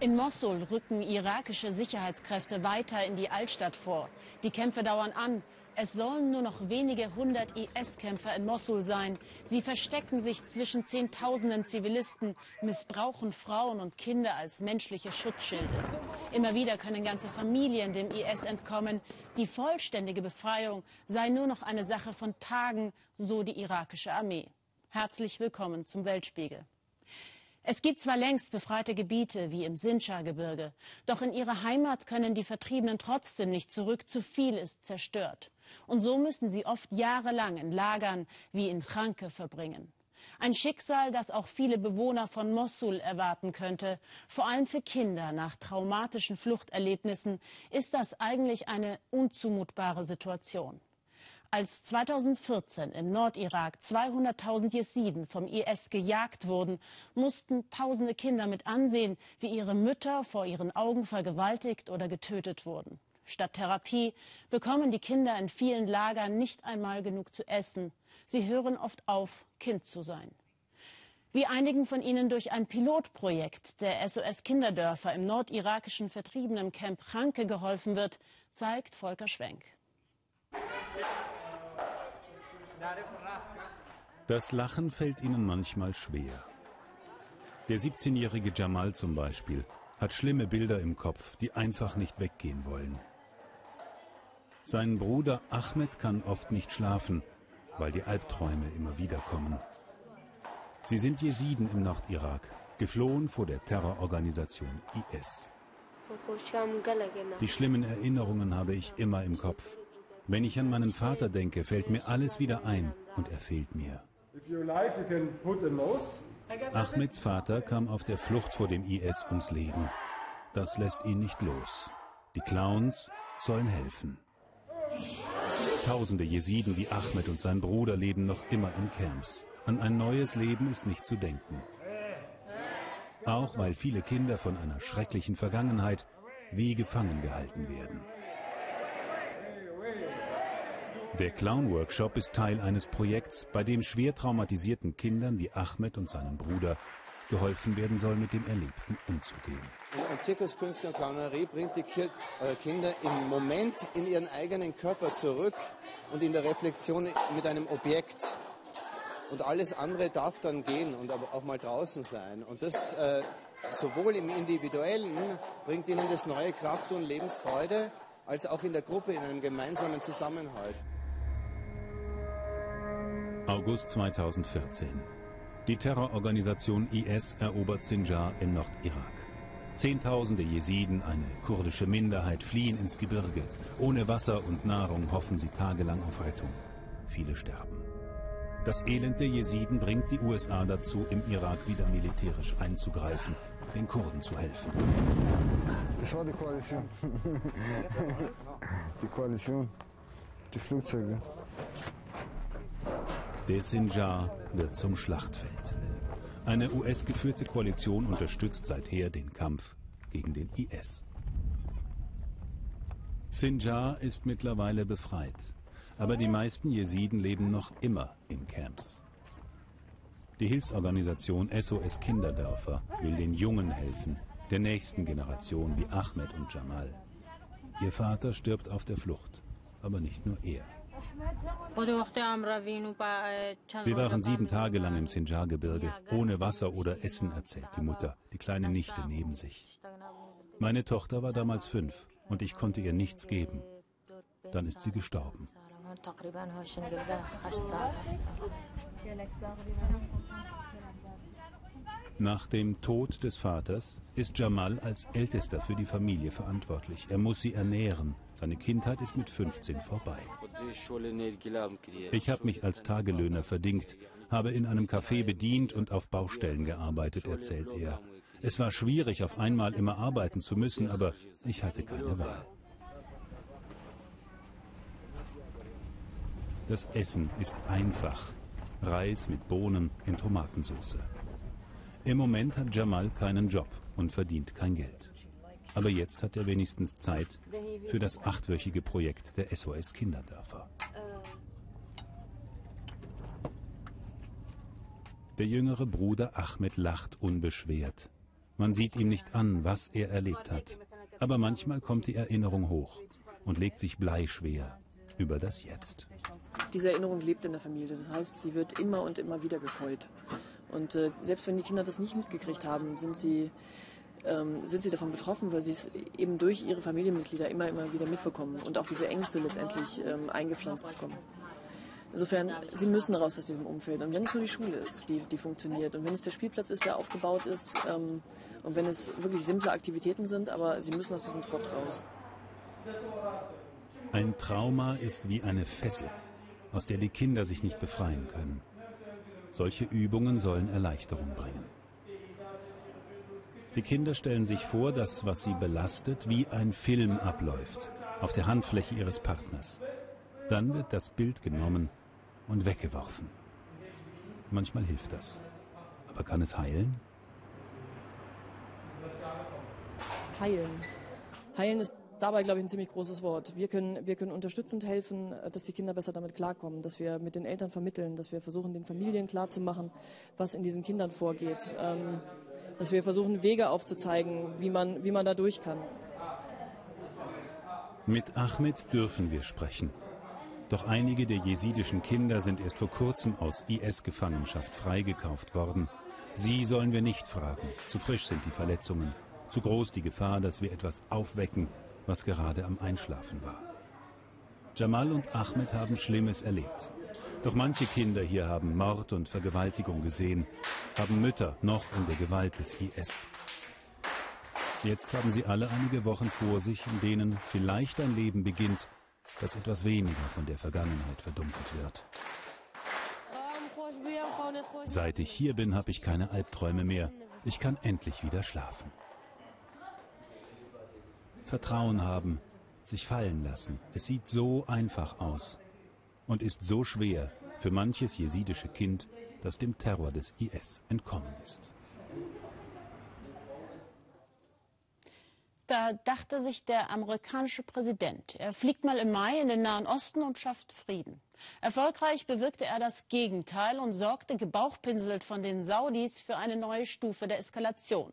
In Mossul rücken irakische Sicherheitskräfte weiter in die Altstadt vor. Die Kämpfe dauern an. Es sollen nur noch wenige hundert IS-Kämpfer in Mossul sein. Sie verstecken sich zwischen Zehntausenden Zivilisten, missbrauchen Frauen und Kinder als menschliche Schutzschilde. Immer wieder können ganze Familien dem IS entkommen. Die vollständige Befreiung sei nur noch eine Sache von Tagen, so die irakische Armee. Herzlich willkommen zum Weltspiegel. Es gibt zwar längst befreite Gebiete wie im Sinjar-Gebirge, doch in ihre Heimat können die Vertriebenen trotzdem nicht zurück, zu viel ist zerstört. Und so müssen sie oft jahrelang in Lagern wie in Kranke verbringen. Ein Schicksal, das auch viele Bewohner von Mossul erwarten könnte. Vor allem für Kinder nach traumatischen Fluchterlebnissen ist das eigentlich eine unzumutbare Situation. Als 2014 im Nordirak 200.000 Jesiden vom IS gejagt wurden, mussten tausende Kinder mit ansehen, wie ihre Mütter vor ihren Augen vergewaltigt oder getötet wurden. Statt Therapie bekommen die Kinder in vielen Lagern nicht einmal genug zu essen. Sie hören oft auf, Kind zu sein. Wie einigen von ihnen durch ein Pilotprojekt der SOS Kinderdörfer im nordirakischen Vertriebenencamp Ranke geholfen wird, zeigt Volker Schwenk. Das Lachen fällt ihnen manchmal schwer. Der 17-jährige Jamal zum Beispiel hat schlimme Bilder im Kopf, die einfach nicht weggehen wollen. Sein Bruder Ahmed kann oft nicht schlafen, weil die Albträume immer wieder kommen. Sie sind Jesiden im Nordirak, geflohen vor der Terrororganisation IS. Die schlimmen Erinnerungen habe ich immer im Kopf. Wenn ich an meinen Vater denke, fällt mir alles wieder ein und er fehlt mir. Ahmeds Vater kam auf der Flucht vor dem IS ums Leben. Das lässt ihn nicht los. Die Clowns sollen helfen. Tausende Jesiden wie Ahmed und sein Bruder leben noch immer in Camps. An ein neues Leben ist nicht zu denken. Auch weil viele Kinder von einer schrecklichen Vergangenheit wie gefangen gehalten werden. Der Clown-Workshop ist Teil eines Projekts, bei dem schwer traumatisierten Kindern wie Ahmed und seinem Bruder geholfen werden soll, mit dem Erlebten umzugehen. Ein Zirkuskünstler und Clownerie bringt die äh, Kinder im Moment in ihren eigenen Körper zurück und in der Reflexion mit einem Objekt. Und alles andere darf dann gehen und auch mal draußen sein. Und das äh, sowohl im Individuellen bringt ihnen das neue Kraft und Lebensfreude, als auch in der Gruppe in einem gemeinsamen Zusammenhalt. August 2014. Die Terrororganisation IS erobert Sinjar im Nordirak. Zehntausende Jesiden, eine kurdische Minderheit, fliehen ins Gebirge. Ohne Wasser und Nahrung hoffen sie tagelang auf Rettung. Viele sterben. Das Elend der Jesiden bringt die USA dazu, im Irak wieder militärisch einzugreifen, den Kurden zu helfen. Das war die Koalition. Die Koalition, die Flugzeuge. Der Sinjar wird zum Schlachtfeld. Eine US-geführte Koalition unterstützt seither den Kampf gegen den IS. Sinjar ist mittlerweile befreit, aber die meisten Jesiden leben noch immer in Camps. Die Hilfsorganisation SOS Kinderdörfer will den Jungen helfen, der nächsten Generation wie Ahmed und Jamal. Ihr Vater stirbt auf der Flucht, aber nicht nur er. Wir waren sieben Tage lang im Sinjar-Gebirge, ohne Wasser oder Essen, erzählt die Mutter, die kleine Nichte neben sich. Meine Tochter war damals fünf und ich konnte ihr nichts geben. Dann ist sie gestorben. Nach dem Tod des Vaters ist Jamal als Ältester für die Familie verantwortlich. Er muss sie ernähren. Seine Kindheit ist mit 15 vorbei. Ich habe mich als Tagelöhner verdingt, habe in einem Café bedient und auf Baustellen gearbeitet, erzählt er. Es war schwierig, auf einmal immer arbeiten zu müssen, aber ich hatte keine Wahl. Das Essen ist einfach. Reis mit Bohnen in Tomatensauce. Im Moment hat Jamal keinen Job und verdient kein Geld. Aber jetzt hat er wenigstens Zeit für das achtwöchige Projekt der SOS Kinderdörfer. Der jüngere Bruder Ahmed lacht unbeschwert. Man sieht ihm nicht an, was er erlebt hat. Aber manchmal kommt die Erinnerung hoch und legt sich bleischwer über das Jetzt. Diese Erinnerung lebt in der Familie. Das heißt, sie wird immer und immer wieder gekeult. Und äh, selbst wenn die Kinder das nicht mitgekriegt haben, sind sie, ähm, sind sie davon betroffen, weil sie es eben durch ihre Familienmitglieder immer, immer wieder mitbekommen und auch diese Ängste letztendlich ähm, eingepflanzt bekommen. Insofern, sie müssen raus aus diesem Umfeld. Und wenn es nur die Schule ist, die, die funktioniert, und wenn es der Spielplatz ist, der aufgebaut ist, ähm, und wenn es wirklich simple Aktivitäten sind, aber sie müssen aus diesem Trott raus. Ein Trauma ist wie eine Fessel, aus der die Kinder sich nicht befreien können. Solche Übungen sollen Erleichterung bringen. Die Kinder stellen sich vor, dass was sie belastet, wie ein Film abläuft, auf der Handfläche ihres Partners. Dann wird das Bild genommen und weggeworfen. Manchmal hilft das. Aber kann es heilen? Heilen. Heilen ist dabei, glaube ich, ein ziemlich großes Wort. Wir können, wir können unterstützend helfen, dass die Kinder besser damit klarkommen, dass wir mit den Eltern vermitteln, dass wir versuchen, den Familien klarzumachen, was in diesen Kindern vorgeht. Ähm, dass wir versuchen, Wege aufzuzeigen, wie man, wie man da durch kann. Mit Ahmed dürfen wir sprechen. Doch einige der jesidischen Kinder sind erst vor kurzem aus IS-Gefangenschaft freigekauft worden. Sie sollen wir nicht fragen. Zu frisch sind die Verletzungen. Zu groß die Gefahr, dass wir etwas aufwecken, was gerade am Einschlafen war. Jamal und Ahmed haben Schlimmes erlebt. Doch manche Kinder hier haben Mord und Vergewaltigung gesehen, haben Mütter noch in der Gewalt des IS. Jetzt haben sie alle einige Wochen vor sich, in denen vielleicht ein Leben beginnt, das etwas weniger von der Vergangenheit verdunkelt wird. Seit ich hier bin, habe ich keine Albträume mehr. Ich kann endlich wieder schlafen. Vertrauen haben, sich fallen lassen. Es sieht so einfach aus und ist so schwer für manches jesidische Kind, das dem Terror des IS entkommen ist. Da dachte sich der amerikanische Präsident, er fliegt mal im Mai in den Nahen Osten und schafft Frieden. Erfolgreich bewirkte er das Gegenteil und sorgte gebauchpinselt von den Saudis für eine neue Stufe der Eskalation.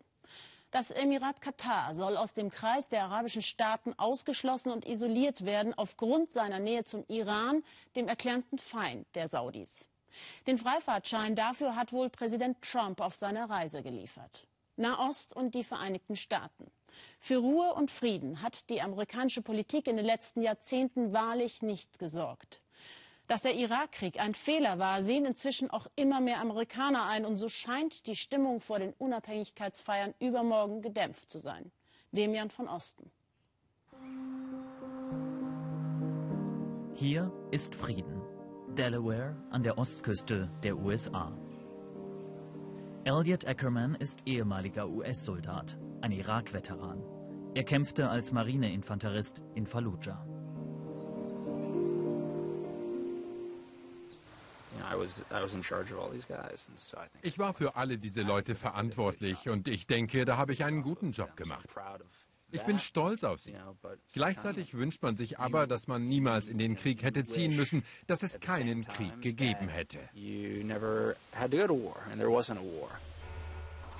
Das Emirat Katar soll aus dem Kreis der arabischen Staaten ausgeschlossen und isoliert werden aufgrund seiner Nähe zum Iran, dem erklärten Feind der Saudis. Den Freifahrtschein dafür hat wohl Präsident Trump auf seiner Reise geliefert. Nahost und die Vereinigten Staaten. Für Ruhe und Frieden hat die amerikanische Politik in den letzten Jahrzehnten wahrlich nicht gesorgt. Dass der Irakkrieg ein Fehler war, sehen inzwischen auch immer mehr Amerikaner ein. Und so scheint die Stimmung vor den Unabhängigkeitsfeiern übermorgen gedämpft zu sein. Demian von Osten. Hier ist Frieden. Delaware an der Ostküste der USA. Elliot Ackerman ist ehemaliger US-Soldat, ein Irak-Veteran. Er kämpfte als Marineinfanterist in Fallujah. Ich war für alle diese Leute verantwortlich und ich denke, da habe ich einen guten Job gemacht. Ich bin stolz auf sie. Gleichzeitig wünscht man sich aber, dass man niemals in den Krieg hätte ziehen müssen, dass es keinen Krieg gegeben hätte.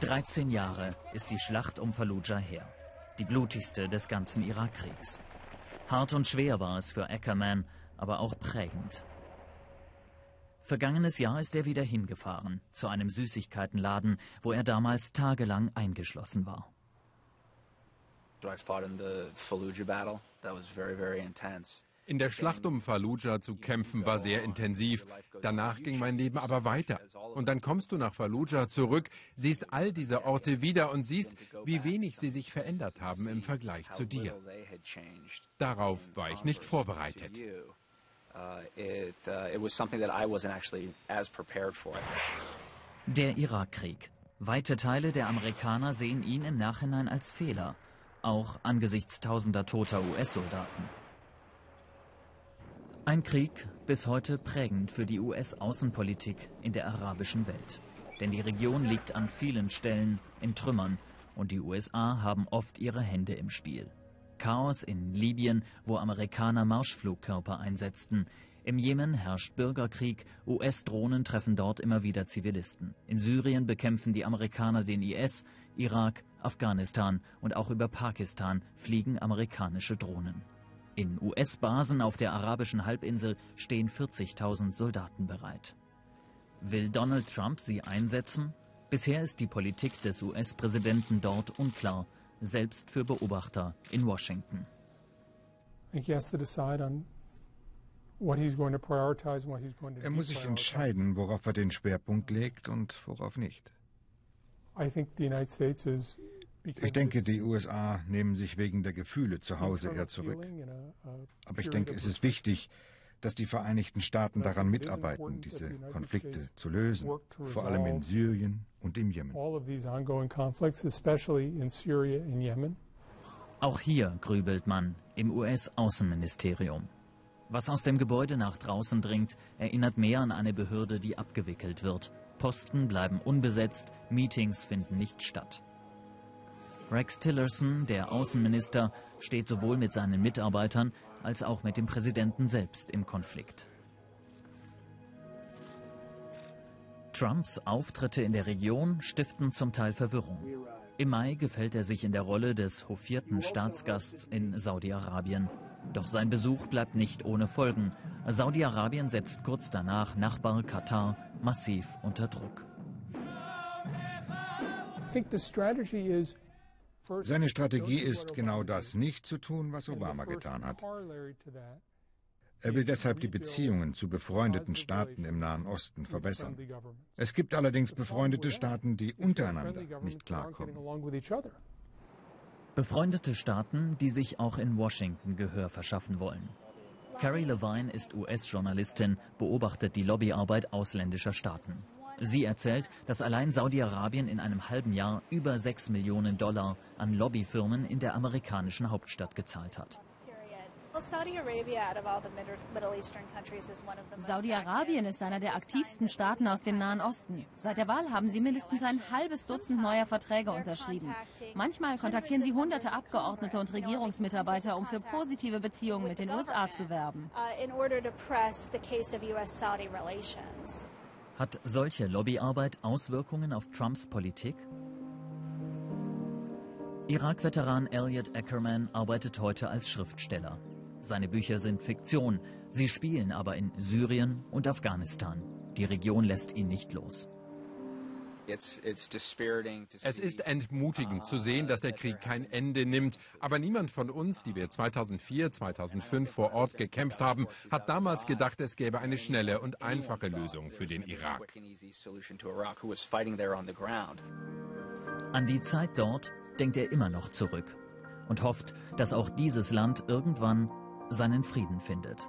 13 Jahre ist die Schlacht um Fallujah her. Die blutigste des ganzen Irakkriegs. Hart und schwer war es für Ackerman, aber auch prägend. Vergangenes Jahr ist er wieder hingefahren, zu einem Süßigkeitenladen, wo er damals tagelang eingeschlossen war. In der Schlacht um Fallujah zu kämpfen war sehr intensiv. Danach ging mein Leben aber weiter. Und dann kommst du nach Fallujah zurück, siehst all diese Orte wieder und siehst, wie wenig sie sich verändert haben im Vergleich zu dir. Darauf war ich nicht vorbereitet. Uh, uh, der Irakkrieg. Weite Teile der Amerikaner sehen ihn im Nachhinein als Fehler, auch angesichts tausender toter US-Soldaten. Ein Krieg bis heute prägend für die US-Außenpolitik in der arabischen Welt. Denn die Region liegt an vielen Stellen in Trümmern und die USA haben oft ihre Hände im Spiel. Chaos in Libyen, wo Amerikaner Marschflugkörper einsetzten. Im Jemen herrscht Bürgerkrieg, US-Drohnen treffen dort immer wieder Zivilisten. In Syrien bekämpfen die Amerikaner den IS, Irak Afghanistan und auch über Pakistan fliegen amerikanische Drohnen. In US-Basen auf der arabischen Halbinsel stehen 40.000 Soldaten bereit. Will Donald Trump sie einsetzen? Bisher ist die Politik des US-Präsidenten dort unklar, selbst für Beobachter in Washington. Er muss sich entscheiden, worauf er den Schwerpunkt legt und worauf nicht. Ich denke, die USA nehmen sich wegen der Gefühle zu Hause eher zurück. Aber ich denke, es ist wichtig, dass die Vereinigten Staaten daran mitarbeiten, diese Konflikte zu lösen, vor allem in Syrien und im Jemen. Auch hier grübelt man im US-Außenministerium. Was aus dem Gebäude nach draußen dringt, erinnert mehr an eine Behörde, die abgewickelt wird. Posten bleiben unbesetzt, Meetings finden nicht statt. Rex Tillerson, der Außenminister, steht sowohl mit seinen Mitarbeitern als auch mit dem Präsidenten selbst im Konflikt. Trumps Auftritte in der Region stiften zum Teil Verwirrung. Im Mai gefällt er sich in der Rolle des hofierten Staatsgasts in Saudi-Arabien. Doch sein Besuch bleibt nicht ohne Folgen. Saudi-Arabien setzt kurz danach Nachbar Katar massiv unter Druck. I think the strategy is seine Strategie ist, genau das nicht zu tun, was Obama getan hat. Er will deshalb die Beziehungen zu befreundeten Staaten im Nahen Osten verbessern. Es gibt allerdings befreundete Staaten, die untereinander nicht klarkommen. Befreundete Staaten, die sich auch in Washington Gehör verschaffen wollen. Carrie Levine ist US-Journalistin, beobachtet die Lobbyarbeit ausländischer Staaten. Sie erzählt, dass allein Saudi-Arabien in einem halben Jahr über 6 Millionen Dollar an Lobbyfirmen in der amerikanischen Hauptstadt gezahlt hat. Saudi-Arabien ist einer der aktivsten Staaten aus dem Nahen Osten. Seit der Wahl haben sie mindestens ein halbes Dutzend neuer Verträge unterschrieben. Manchmal kontaktieren sie hunderte Abgeordnete und Regierungsmitarbeiter, um für positive Beziehungen mit den USA zu werben. Hat solche Lobbyarbeit Auswirkungen auf Trumps Politik? Irak-Veteran Elliot Ackerman arbeitet heute als Schriftsteller. Seine Bücher sind Fiktion, sie spielen aber in Syrien und Afghanistan. Die Region lässt ihn nicht los. Es ist entmutigend zu sehen, dass der Krieg kein Ende nimmt. Aber niemand von uns, die wir 2004, 2005 vor Ort gekämpft haben, hat damals gedacht, es gäbe eine schnelle und einfache Lösung für den Irak. An die Zeit dort denkt er immer noch zurück und hofft, dass auch dieses Land irgendwann seinen Frieden findet.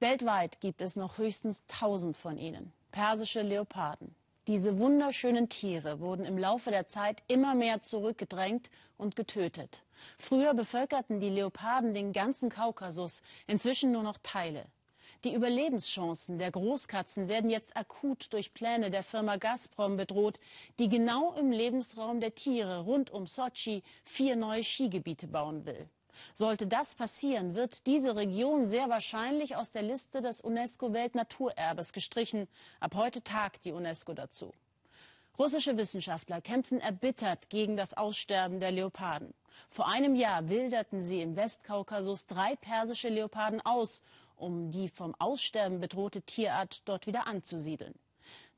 Weltweit gibt es noch höchstens 1000 von ihnen persische Leoparden. Diese wunderschönen Tiere wurden im Laufe der Zeit immer mehr zurückgedrängt und getötet. Früher bevölkerten die Leoparden den ganzen Kaukasus, inzwischen nur noch Teile. Die Überlebenschancen der Großkatzen werden jetzt akut durch Pläne der Firma Gazprom bedroht, die genau im Lebensraum der Tiere rund um Sochi vier neue Skigebiete bauen will. Sollte das passieren, wird diese Region sehr wahrscheinlich aus der Liste des UNESCO-Weltnaturerbes gestrichen. Ab heute tagt die UNESCO dazu. Russische Wissenschaftler kämpfen erbittert gegen das Aussterben der Leoparden. Vor einem Jahr wilderten sie im Westkaukasus drei persische Leoparden aus, um die vom Aussterben bedrohte Tierart dort wieder anzusiedeln.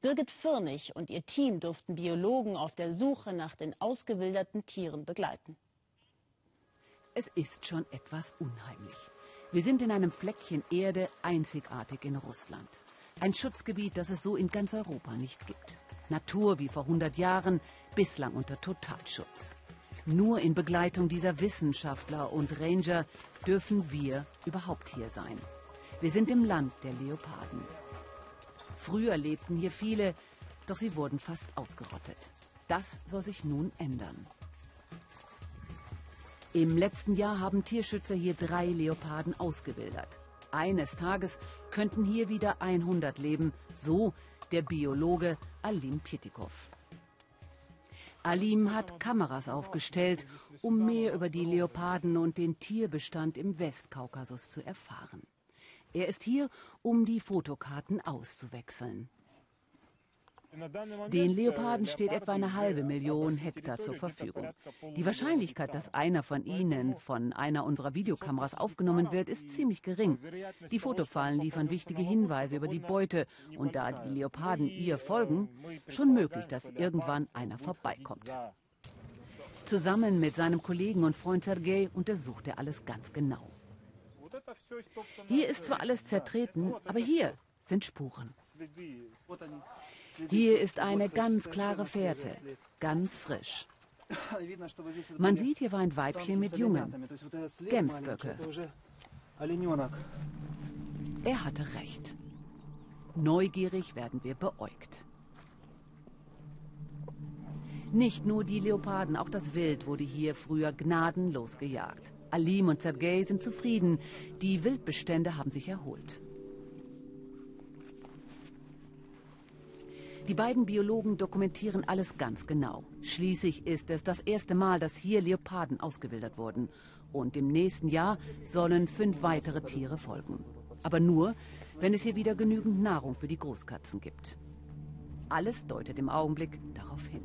Birgit Firnig und ihr Team durften Biologen auf der Suche nach den ausgewilderten Tieren begleiten. Es ist schon etwas unheimlich. Wir sind in einem Fleckchen Erde einzigartig in Russland. Ein Schutzgebiet, das es so in ganz Europa nicht gibt. Natur wie vor 100 Jahren, bislang unter Totalschutz. Nur in Begleitung dieser Wissenschaftler und Ranger dürfen wir überhaupt hier sein. Wir sind im Land der Leoparden. Früher lebten hier viele, doch sie wurden fast ausgerottet. Das soll sich nun ändern. Im letzten Jahr haben Tierschützer hier drei Leoparden ausgewildert. Eines Tages könnten hier wieder 100 leben, so der Biologe Alim Pietikow. Alim hat Kameras aufgestellt, um mehr über die Leoparden und den Tierbestand im Westkaukasus zu erfahren. Er ist hier, um die Fotokarten auszuwechseln. Den Leoparden steht etwa eine halbe Million Hektar zur Verfügung. Die Wahrscheinlichkeit, dass einer von ihnen von einer unserer Videokameras aufgenommen wird, ist ziemlich gering. Die Fotofallen liefern wichtige Hinweise über die Beute und da die Leoparden ihr folgen, schon möglich, dass irgendwann einer vorbeikommt. Zusammen mit seinem Kollegen und Freund Sergei untersucht er alles ganz genau. Hier ist zwar alles zertreten, aber hier sind Spuren. Hier ist eine ganz klare Fährte, ganz frisch. Man sieht, hier war ein Weibchen mit Jungen, Gemsböcke. Er hatte recht. Neugierig werden wir beäugt. Nicht nur die Leoparden, auch das Wild wurde hier früher gnadenlos gejagt. Alim und Sergei sind zufrieden. Die Wildbestände haben sich erholt. Die beiden Biologen dokumentieren alles ganz genau. Schließlich ist es das erste Mal, dass hier Leoparden ausgewildert wurden. Und im nächsten Jahr sollen fünf weitere Tiere folgen. Aber nur, wenn es hier wieder genügend Nahrung für die Großkatzen gibt. Alles deutet im Augenblick darauf hin.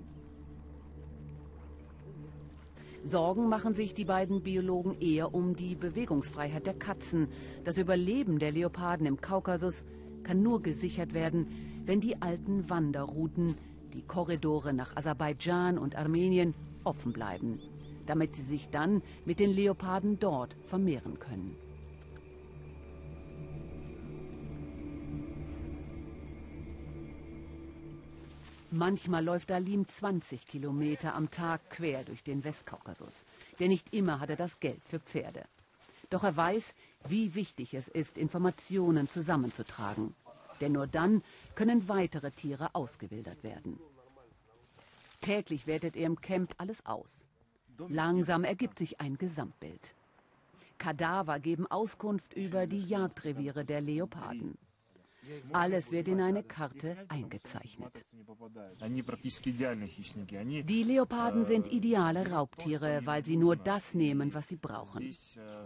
Sorgen machen sich die beiden Biologen eher um die Bewegungsfreiheit der Katzen. Das Überleben der Leoparden im Kaukasus kann nur gesichert werden, wenn die alten Wanderrouten, die Korridore nach Aserbaidschan und Armenien offen bleiben, damit sie sich dann mit den Leoparden dort vermehren können. Manchmal läuft Alim 20 Kilometer am Tag quer durch den Westkaukasus. Denn nicht immer hat er das Geld für Pferde. Doch er weiß, wie wichtig es ist, Informationen zusammenzutragen. Denn nur dann können weitere Tiere ausgewildert werden. Täglich wertet er im Camp alles aus. Langsam ergibt sich ein Gesamtbild. Kadaver geben Auskunft über die Jagdreviere der Leoparden. Alles wird in eine Karte eingezeichnet. Die Leoparden sind ideale Raubtiere, weil sie nur das nehmen, was sie brauchen.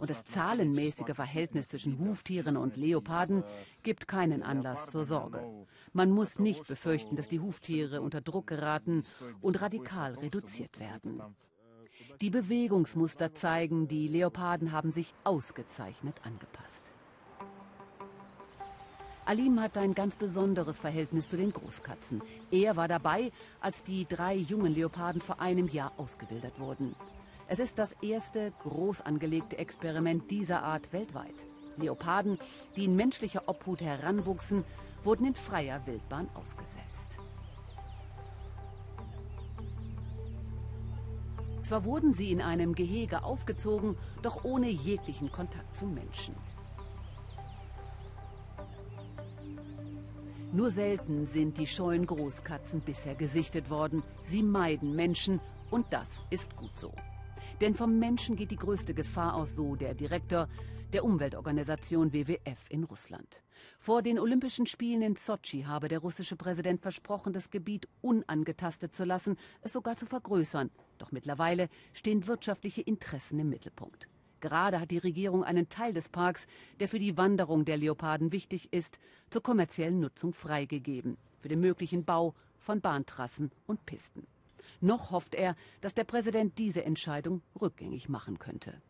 Und das zahlenmäßige Verhältnis zwischen Huftieren und Leoparden gibt keinen Anlass zur Sorge. Man muss nicht befürchten, dass die Huftiere unter Druck geraten und radikal reduziert werden. Die Bewegungsmuster zeigen, die Leoparden haben sich ausgezeichnet angepasst. Alim hat ein ganz besonderes Verhältnis zu den Großkatzen. Er war dabei, als die drei jungen Leoparden vor einem Jahr ausgewildert wurden. Es ist das erste groß angelegte Experiment dieser Art weltweit. Leoparden, die in menschlicher Obhut heranwuchsen, wurden in freier Wildbahn ausgesetzt. Zwar wurden sie in einem Gehege aufgezogen, doch ohne jeglichen Kontakt zum Menschen. Nur selten sind die scheuen Großkatzen bisher gesichtet worden. Sie meiden Menschen und das ist gut so. Denn vom Menschen geht die größte Gefahr aus, so der Direktor der Umweltorganisation WWF in Russland. Vor den Olympischen Spielen in Sotschi habe der russische Präsident versprochen, das Gebiet unangetastet zu lassen, es sogar zu vergrößern. Doch mittlerweile stehen wirtschaftliche Interessen im Mittelpunkt. Gerade hat die Regierung einen Teil des Parks, der für die Wanderung der Leoparden wichtig ist, zur kommerziellen Nutzung freigegeben. Für den möglichen Bau von Bahntrassen und Pisten. Noch hofft er, dass der Präsident diese Entscheidung rückgängig machen könnte.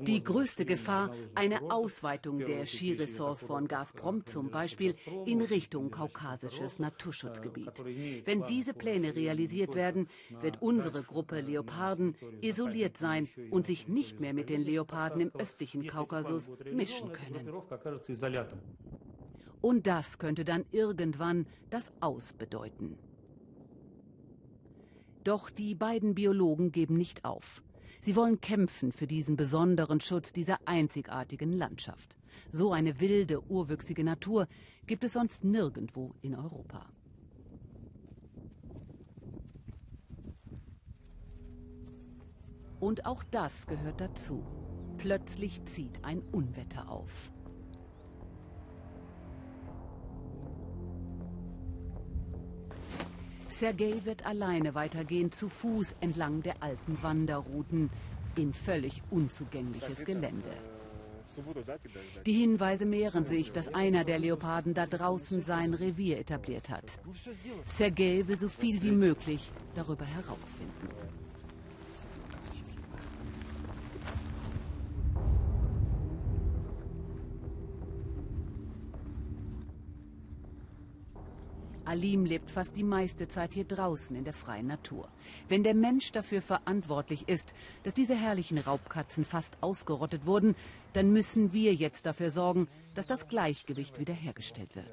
Die größte Gefahr, eine Ausweitung der Skiressorts von Gazprom zum Beispiel in Richtung kaukasisches Naturschutzgebiet. Wenn diese Pläne realisiert werden, wird unsere Gruppe Leoparden isoliert sein und sich nicht mehr mit den Leoparden im östlichen Kaukasus mischen können. Und das könnte dann irgendwann das Aus bedeuten. Doch die beiden Biologen geben nicht auf. Sie wollen kämpfen für diesen besonderen Schutz dieser einzigartigen Landschaft. So eine wilde, urwüchsige Natur gibt es sonst nirgendwo in Europa. Und auch das gehört dazu. Plötzlich zieht ein Unwetter auf. Sergei wird alleine weitergehen, zu Fuß entlang der alten Wanderrouten in völlig unzugängliches Gelände. Die Hinweise mehren sich, dass einer der Leoparden da draußen sein Revier etabliert hat. Sergei will so viel wie möglich darüber herausfinden. Alim lebt fast die meiste Zeit hier draußen in der freien Natur. Wenn der Mensch dafür verantwortlich ist, dass diese herrlichen Raubkatzen fast ausgerottet wurden, dann müssen wir jetzt dafür sorgen, dass das Gleichgewicht wiederhergestellt wird.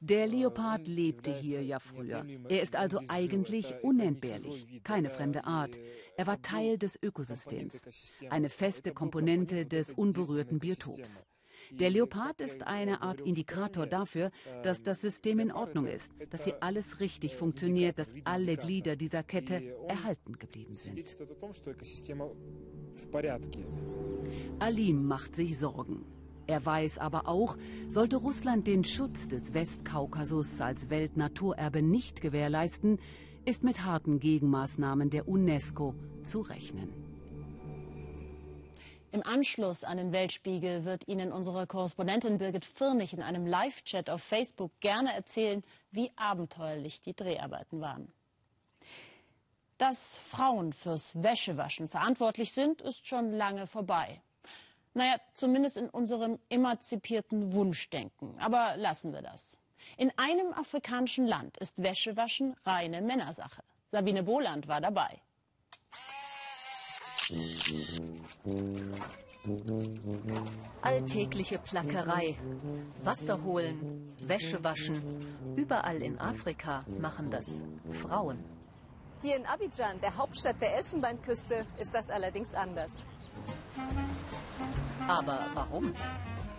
Der Leopard lebte hier ja früher. Er ist also eigentlich unentbehrlich, keine fremde Art. Er war Teil des Ökosystems, eine feste Komponente des unberührten Biotops. Der Leopard ist eine Art Indikator dafür, dass das System in Ordnung ist, dass hier alles richtig funktioniert, dass alle Glieder dieser Kette erhalten geblieben sind. Alim macht sich Sorgen. Er weiß aber auch, sollte Russland den Schutz des Westkaukasus als Weltnaturerbe nicht gewährleisten, ist mit harten Gegenmaßnahmen der UNESCO zu rechnen. Im Anschluss an den Weltspiegel wird Ihnen unsere Korrespondentin Birgit Firnig in einem Live-Chat auf Facebook gerne erzählen, wie abenteuerlich die Dreharbeiten waren. Dass Frauen fürs Wäschewaschen verantwortlich sind, ist schon lange vorbei. Naja, zumindest in unserem emanzipierten Wunschdenken. Aber lassen wir das. In einem afrikanischen Land ist Wäschewaschen reine Männersache. Sabine Boland war dabei. Alltägliche Plackerei, Wasser holen, Wäsche waschen. Überall in Afrika machen das Frauen. Hier in Abidjan, der Hauptstadt der Elfenbeinküste, ist das allerdings anders. Aber warum?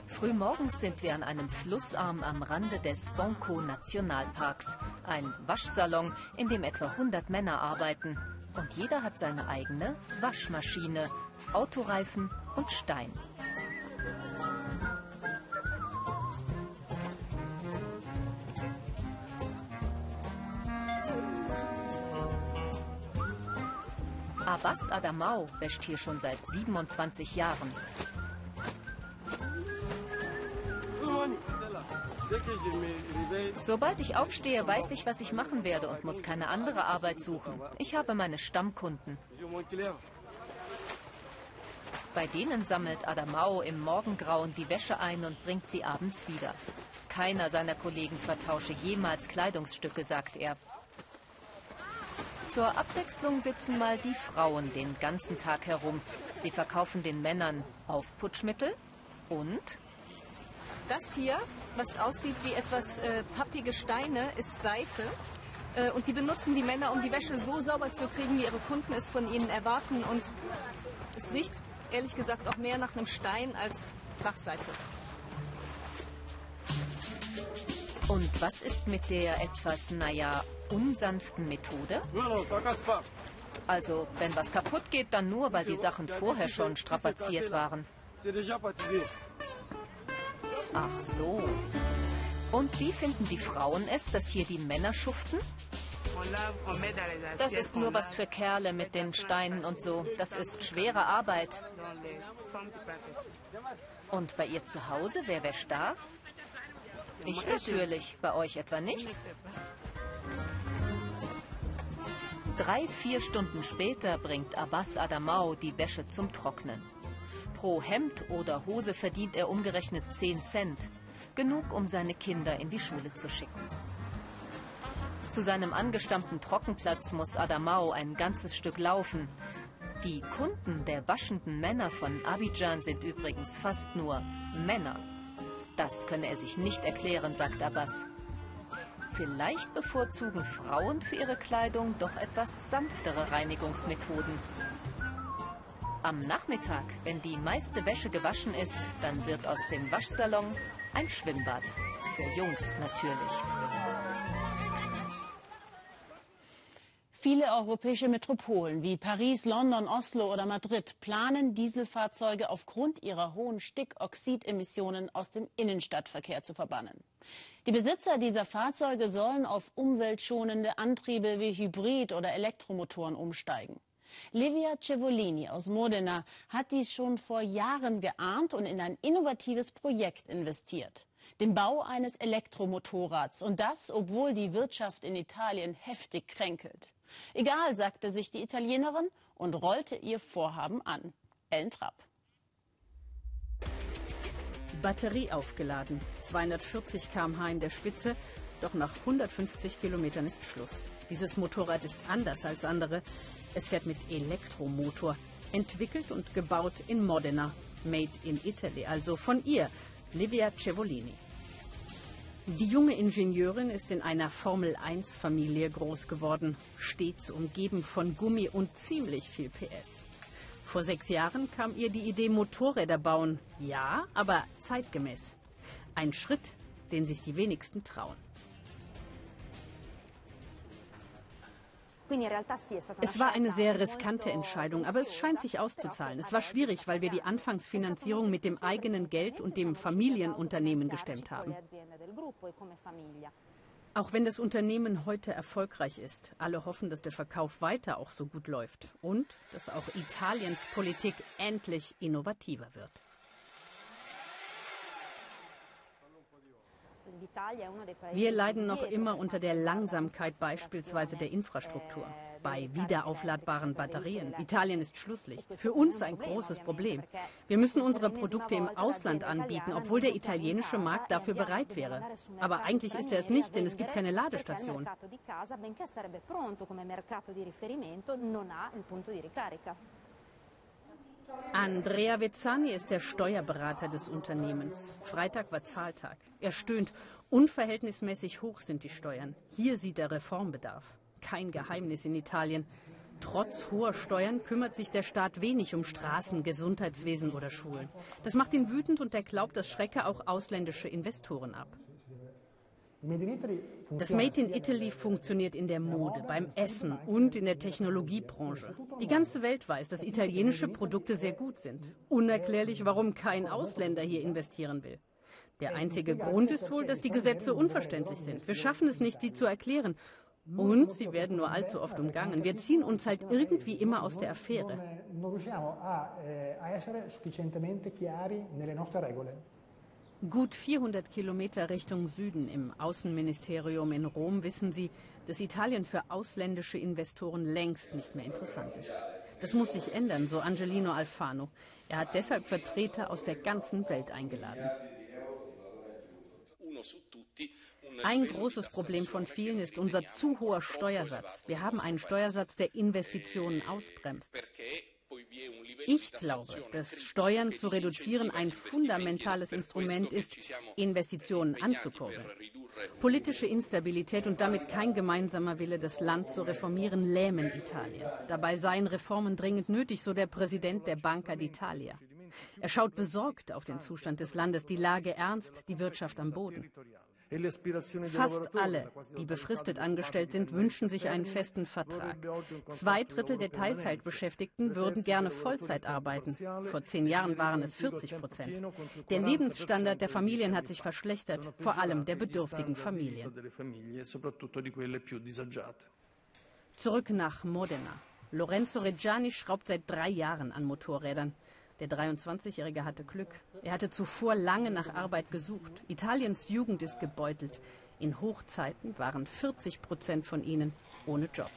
Frühmorgens sind wir an einem Flussarm am Rande des Bonko Nationalparks. Ein Waschsalon, in dem etwa 100 Männer arbeiten. Und jeder hat seine eigene Waschmaschine, Autoreifen und Stein. Abbas Adamau wäscht hier schon seit 27 Jahren. Sobald ich aufstehe, weiß ich, was ich machen werde und muss keine andere Arbeit suchen. Ich habe meine Stammkunden. Bei denen sammelt Adamau im Morgengrauen die Wäsche ein und bringt sie abends wieder. Keiner seiner Kollegen vertausche jemals Kleidungsstücke, sagt er. Zur Abwechslung sitzen mal die Frauen den ganzen Tag herum. Sie verkaufen den Männern Aufputschmittel und das hier, was aussieht wie etwas äh, pappige Steine, ist Seife. Äh, und die benutzen die Männer, um die Wäsche so sauber zu kriegen, wie ihre Kunden es von ihnen erwarten. Und es riecht ehrlich gesagt auch mehr nach einem Stein als nach Seife. Und was ist mit der etwas, naja, unsanften Methode? Also, wenn was kaputt geht, dann nur, weil die Sachen vorher schon strapaziert waren. Ach so. Und wie finden die Frauen es, dass hier die Männer schuften? Das ist nur was für Kerle mit den Steinen und so. Das ist schwere Arbeit. Und bei ihr zu Hause, wer wäscht da? Ich natürlich, bei euch etwa nicht? Drei, vier Stunden später bringt Abbas Adamau die Wäsche zum Trocknen. Pro Hemd oder Hose verdient er umgerechnet 10 Cent. Genug, um seine Kinder in die Schule zu schicken. Zu seinem angestammten Trockenplatz muss Adamau ein ganzes Stück laufen. Die Kunden der waschenden Männer von Abidjan sind übrigens fast nur Männer. Das könne er sich nicht erklären, sagt Abbas. Vielleicht bevorzugen Frauen für ihre Kleidung doch etwas sanftere Reinigungsmethoden. Am Nachmittag, wenn die meiste Wäsche gewaschen ist, dann wird aus dem Waschsalon ein Schwimmbad. Für Jungs natürlich. Viele europäische Metropolen wie Paris, London, Oslo oder Madrid planen, Dieselfahrzeuge aufgrund ihrer hohen Stickoxidemissionen aus dem Innenstadtverkehr zu verbannen. Die Besitzer dieser Fahrzeuge sollen auf umweltschonende Antriebe wie Hybrid- oder Elektromotoren umsteigen. Livia Cevolini aus Modena hat dies schon vor Jahren geahnt und in ein innovatives Projekt investiert. Den Bau eines Elektromotorrads. Und das, obwohl die Wirtschaft in Italien heftig kränkelt. Egal, sagte sich die Italienerin und rollte ihr Vorhaben an. Ellen Trapp. Batterie aufgeladen, 240 km/h in der Spitze, doch nach 150 Kilometern ist Schluss. Dieses Motorrad ist anders als andere. Es fährt mit Elektromotor, entwickelt und gebaut in Modena, made in Italy, also von ihr, Livia Cevolini. Die junge Ingenieurin ist in einer Formel-1-Familie groß geworden, stets umgeben von Gummi und ziemlich viel PS. Vor sechs Jahren kam ihr die Idee Motorräder bauen. Ja, aber zeitgemäß. Ein Schritt, den sich die wenigsten trauen. Es war eine sehr riskante Entscheidung, aber es scheint sich auszuzahlen. Es war schwierig, weil wir die Anfangsfinanzierung mit dem eigenen Geld und dem Familienunternehmen gestemmt haben. Auch wenn das Unternehmen heute erfolgreich ist, alle hoffen, dass der Verkauf weiter auch so gut läuft und dass auch Italiens Politik endlich innovativer wird. Wir leiden noch immer unter der Langsamkeit beispielsweise der Infrastruktur. Bei wiederaufladbaren Batterien. Italien ist Schlusslicht. Für uns ein großes Problem. Wir müssen unsere Produkte im Ausland anbieten, obwohl der italienische Markt dafür bereit wäre. Aber eigentlich ist er es nicht, denn es gibt keine Ladestation. Andrea Vezzani ist der Steuerberater des Unternehmens. Freitag war Zahltag. Er stöhnt. Unverhältnismäßig hoch sind die Steuern. Hier sieht er Reformbedarf. Kein Geheimnis in Italien. Trotz hoher Steuern kümmert sich der Staat wenig um Straßen, Gesundheitswesen oder Schulen. Das macht ihn wütend und er glaubt, das schrecke auch ausländische Investoren ab. Das Made in Italy funktioniert in der Mode, beim Essen und in der Technologiebranche. Die ganze Welt weiß, dass italienische Produkte sehr gut sind. Unerklärlich, warum kein Ausländer hier investieren will. Der einzige Grund ist wohl, dass die Gesetze unverständlich sind. Wir schaffen es nicht, sie zu erklären. Und sie werden nur allzu oft umgangen. Wir ziehen uns halt irgendwie immer aus der Affäre. Gut 400 Kilometer Richtung Süden im Außenministerium in Rom wissen sie, dass Italien für ausländische Investoren längst nicht mehr interessant ist. Das muss sich ändern, so Angelino Alfano. Er hat deshalb Vertreter aus der ganzen Welt eingeladen. Ein großes Problem von vielen ist unser zu hoher Steuersatz. Wir haben einen Steuersatz, der Investitionen ausbremst. Ich glaube, dass Steuern zu reduzieren ein fundamentales Instrument ist, Investitionen anzukurbeln. Politische Instabilität und damit kein gemeinsamer Wille, das Land zu reformieren, lähmen Italien. Dabei seien Reformen dringend nötig, so der Präsident der Banca d'Italia. Er schaut besorgt auf den Zustand des Landes, die Lage ernst, die Wirtschaft am Boden. Fast alle, die befristet angestellt sind, wünschen sich einen festen Vertrag. Zwei Drittel der Teilzeitbeschäftigten würden gerne Vollzeit arbeiten. Vor zehn Jahren waren es 40 Prozent. Der Lebensstandard der Familien hat sich verschlechtert, vor allem der bedürftigen Familien. Zurück nach Modena. Lorenzo Reggiani schraubt seit drei Jahren an Motorrädern. Der 23-Jährige hatte Glück. Er hatte zuvor lange nach Arbeit gesucht. Italiens Jugend ist gebeutelt. In Hochzeiten waren 40 Prozent von ihnen ohne Job.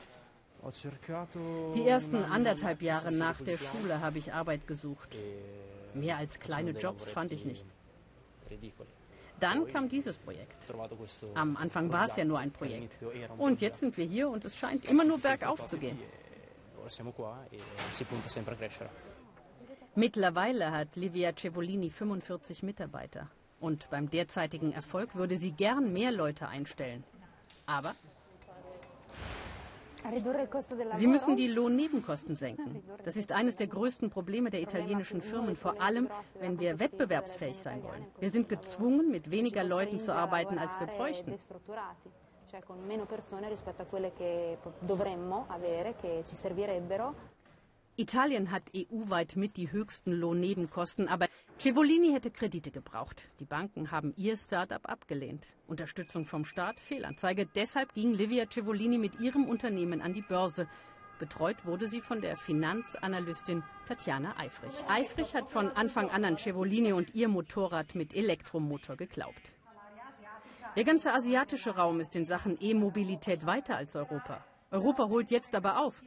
Die ersten anderthalb Jahre nach der Schule habe ich Arbeit gesucht. Mehr als kleine Jobs fand ich nicht. Dann kam dieses Projekt. Am Anfang war es ja nur ein Projekt. Und jetzt sind wir hier und es scheint immer nur bergauf zu gehen. Mittlerweile hat Livia Cevolini 45 Mitarbeiter. Und beim derzeitigen Erfolg würde sie gern mehr Leute einstellen. Aber Sie müssen die Lohnnebenkosten senken. Das ist eines der größten Probleme der italienischen Firmen, vor allem wenn wir wettbewerbsfähig sein wollen. Wir sind gezwungen, mit weniger Leuten zu arbeiten, als wir bräuchten. Italien hat EU-weit mit die höchsten Lohnnebenkosten, aber Cevolini hätte Kredite gebraucht. Die Banken haben ihr Start-up abgelehnt. Unterstützung vom Staat, Fehlanzeige. Deshalb ging Livia Cevolini mit ihrem Unternehmen an die Börse. Betreut wurde sie von der Finanzanalystin Tatjana Eifrich. Eifrich hat von Anfang an an Cevolini und ihr Motorrad mit Elektromotor geglaubt. Der ganze asiatische Raum ist in Sachen E-Mobilität weiter als Europa. Europa holt jetzt aber auf.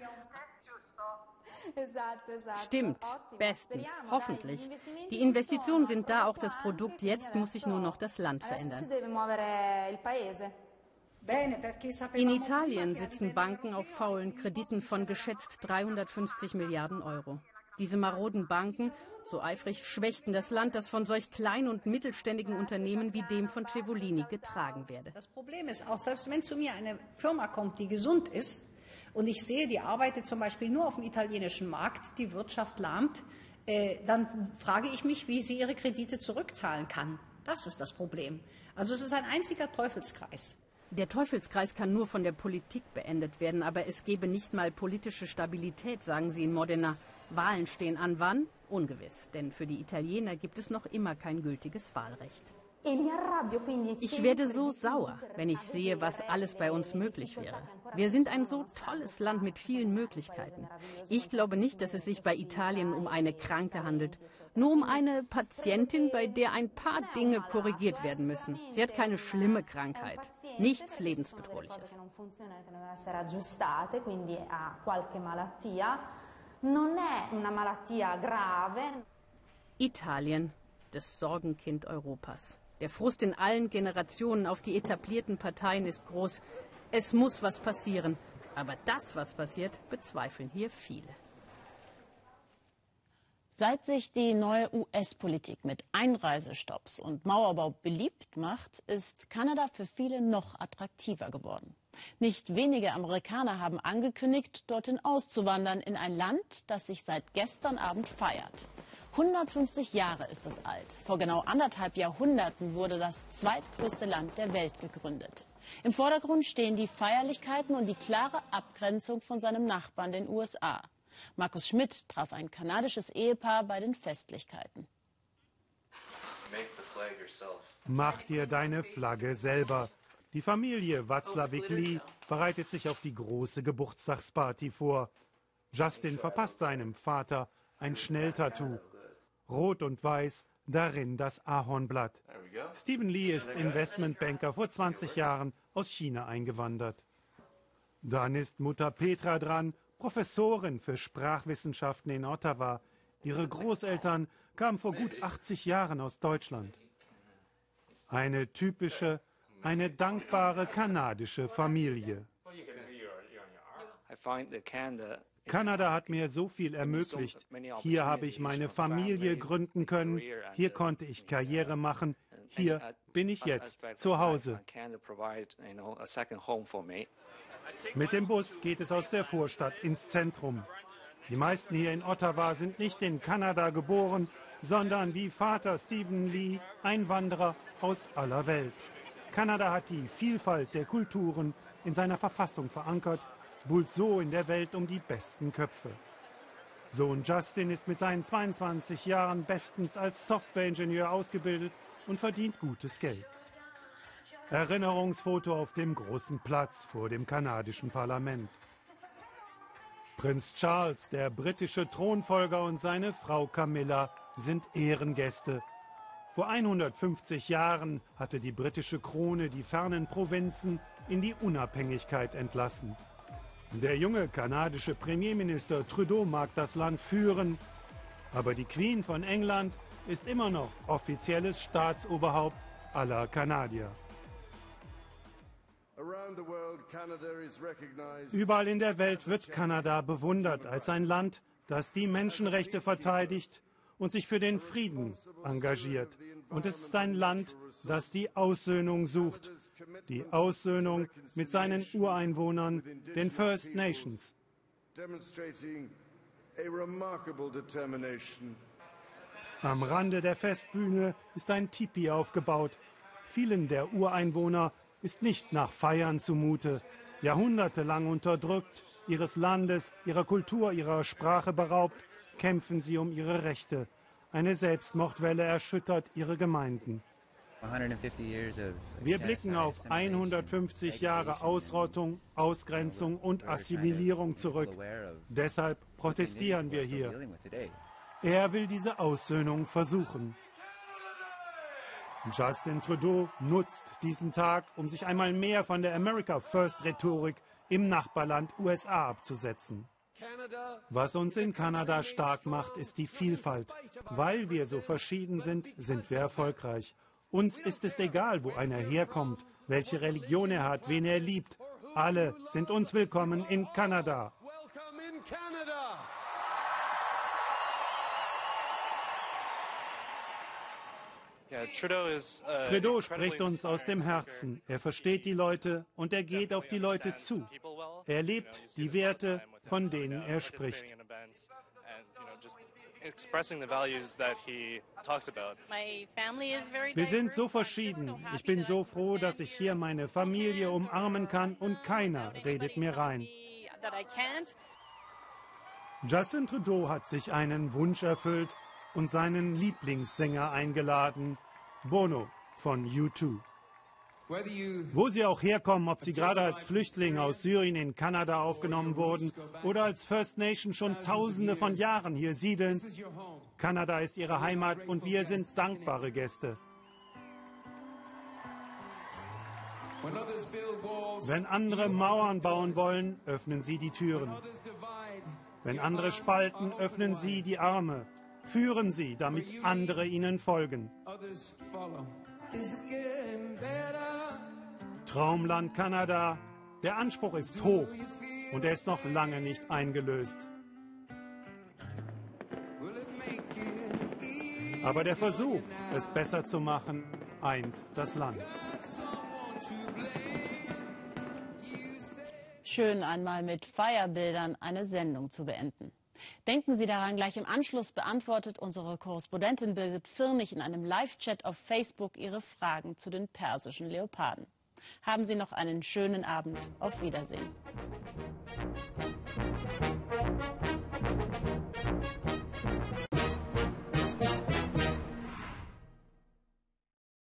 Stimmt, bestens, hoffentlich. Die Investitionen sind da, auch das Produkt. Jetzt muss sich nur noch das Land verändern. In Italien sitzen Banken auf faulen Krediten von geschätzt 350 Milliarden Euro. Diese maroden Banken, so eifrig, schwächten das Land, das von solch kleinen und mittelständigen Unternehmen wie dem von Cevolini getragen werde. Das Problem ist auch, selbst wenn zu mir eine Firma kommt, die gesund ist, und ich sehe, die arbeitet zum Beispiel nur auf dem italienischen Markt, die Wirtschaft lahmt, äh, dann frage ich mich, wie sie ihre Kredite zurückzahlen kann. Das ist das Problem. Also es ist ein einziger Teufelskreis. Der Teufelskreis kann nur von der Politik beendet werden, aber es gebe nicht mal politische Stabilität, sagen sie in Modena. Wahlen stehen an wann? Ungewiss, denn für die Italiener gibt es noch immer kein gültiges Wahlrecht. Ich werde so sauer, wenn ich sehe, was alles bei uns möglich wäre. Wir sind ein so tolles Land mit vielen Möglichkeiten. Ich glaube nicht, dass es sich bei Italien um eine Kranke handelt, nur um eine Patientin, bei der ein paar Dinge korrigiert werden müssen. Sie hat keine schlimme Krankheit, nichts lebensbedrohliches. Italien, das Sorgenkind Europas. Der Frust in allen Generationen auf die etablierten Parteien ist groß. Es muss was passieren. Aber das, was passiert, bezweifeln hier viele. Seit sich die neue US-Politik mit Einreisestopps und Mauerbau beliebt macht, ist Kanada für viele noch attraktiver geworden. Nicht wenige Amerikaner haben angekündigt, dorthin auszuwandern in ein Land, das sich seit gestern Abend feiert. 150 Jahre ist es alt. Vor genau anderthalb Jahrhunderten wurde das zweitgrößte Land der Welt gegründet. Im Vordergrund stehen die Feierlichkeiten und die klare Abgrenzung von seinem Nachbarn, den USA. Markus Schmidt traf ein kanadisches Ehepaar bei den Festlichkeiten. Mach dir deine Flagge selber. Die Familie Watzlawick-Lee bereitet sich auf die große Geburtstagsparty vor. Justin verpasst seinem Vater ein Schnelltattoo. Rot und Weiß, darin das Ahornblatt. Stephen Lee ist Investmentbanker vor 20 Jahren aus China eingewandert. Dann ist Mutter Petra dran, Professorin für Sprachwissenschaften in Ottawa. Ihre Großeltern kamen vor gut 80 Jahren aus Deutschland. Eine typische, eine dankbare kanadische Familie. Kanada hat mir so viel ermöglicht. Hier habe ich meine Familie gründen können. Hier konnte ich Karriere machen. Hier bin ich jetzt zu Hause. Mit dem Bus geht es aus der Vorstadt ins Zentrum. Die meisten hier in Ottawa sind nicht in Kanada geboren, sondern wie Vater Stephen Lee Einwanderer aus aller Welt. Kanada hat die Vielfalt der Kulturen in seiner Verfassung verankert buhlt so in der Welt um die besten Köpfe. Sohn Justin ist mit seinen 22 Jahren bestens als Softwareingenieur ausgebildet und verdient gutes Geld. Erinnerungsfoto auf dem großen Platz vor dem kanadischen Parlament. Prinz Charles, der britische Thronfolger und seine Frau Camilla sind Ehrengäste. Vor 150 Jahren hatte die britische Krone die fernen Provinzen in die Unabhängigkeit entlassen. Der junge kanadische Premierminister Trudeau mag das Land führen, aber die Queen von England ist immer noch offizielles Staatsoberhaupt aller Kanadier. Überall in der Welt wird Kanada bewundert als ein Land, das die Menschenrechte verteidigt und sich für den Frieden engagiert. Und es ist ein Land, das die Aussöhnung sucht. Die Aussöhnung mit seinen Ureinwohnern, den First Nations. Am Rande der Festbühne ist ein Tipi aufgebaut. Vielen der Ureinwohner ist nicht nach Feiern zumute. Jahrhundertelang unterdrückt, ihres Landes, ihrer Kultur, ihrer Sprache beraubt, kämpfen sie um ihre Rechte. Eine Selbstmordwelle erschüttert ihre Gemeinden. Wir blicken auf 150 Jahre Ausrottung, Ausgrenzung und Assimilierung zurück. Deshalb protestieren wir hier. Er will diese Aussöhnung versuchen. Justin Trudeau nutzt diesen Tag, um sich einmal mehr von der America First Rhetorik im Nachbarland USA abzusetzen. Was uns in Kanada stark macht, ist die Vielfalt. Weil wir so verschieden sind, sind wir erfolgreich. Uns ist es egal, wo einer herkommt, welche Religion er hat, wen er liebt. Alle sind uns willkommen in Kanada. Trudeau spricht uns aus dem Herzen. Er versteht die Leute und er geht auf die Leute zu. Er lebt die Werte, von denen er spricht. Wir sind so verschieden. Ich bin so froh, dass ich hier meine Familie umarmen kann und keiner redet mir rein. Justin Trudeau hat sich einen Wunsch erfüllt und seinen Lieblingssänger eingeladen, Bono von U2. Wo sie auch herkommen, ob sie gerade als Flüchtlinge aus Syrien in Kanada aufgenommen wurden oder als First Nation schon Tausende von Jahren hier siedeln, Kanada ist ihre Heimat und wir sind dankbare Gäste. Wenn andere Mauern bauen wollen, öffnen sie die Türen. Wenn andere spalten, öffnen sie die Arme. Führen Sie, damit andere Ihnen folgen. Traumland Kanada. Der Anspruch ist hoch und er ist noch lange nicht eingelöst. Aber der Versuch, es besser zu machen, eint das Land. Schön einmal mit Feierbildern eine Sendung zu beenden. Denken Sie daran, gleich im Anschluss beantwortet unsere Korrespondentin Birgit Firnig in einem Live-Chat auf Facebook Ihre Fragen zu den persischen Leoparden. Haben Sie noch einen schönen Abend. Auf Wiedersehen.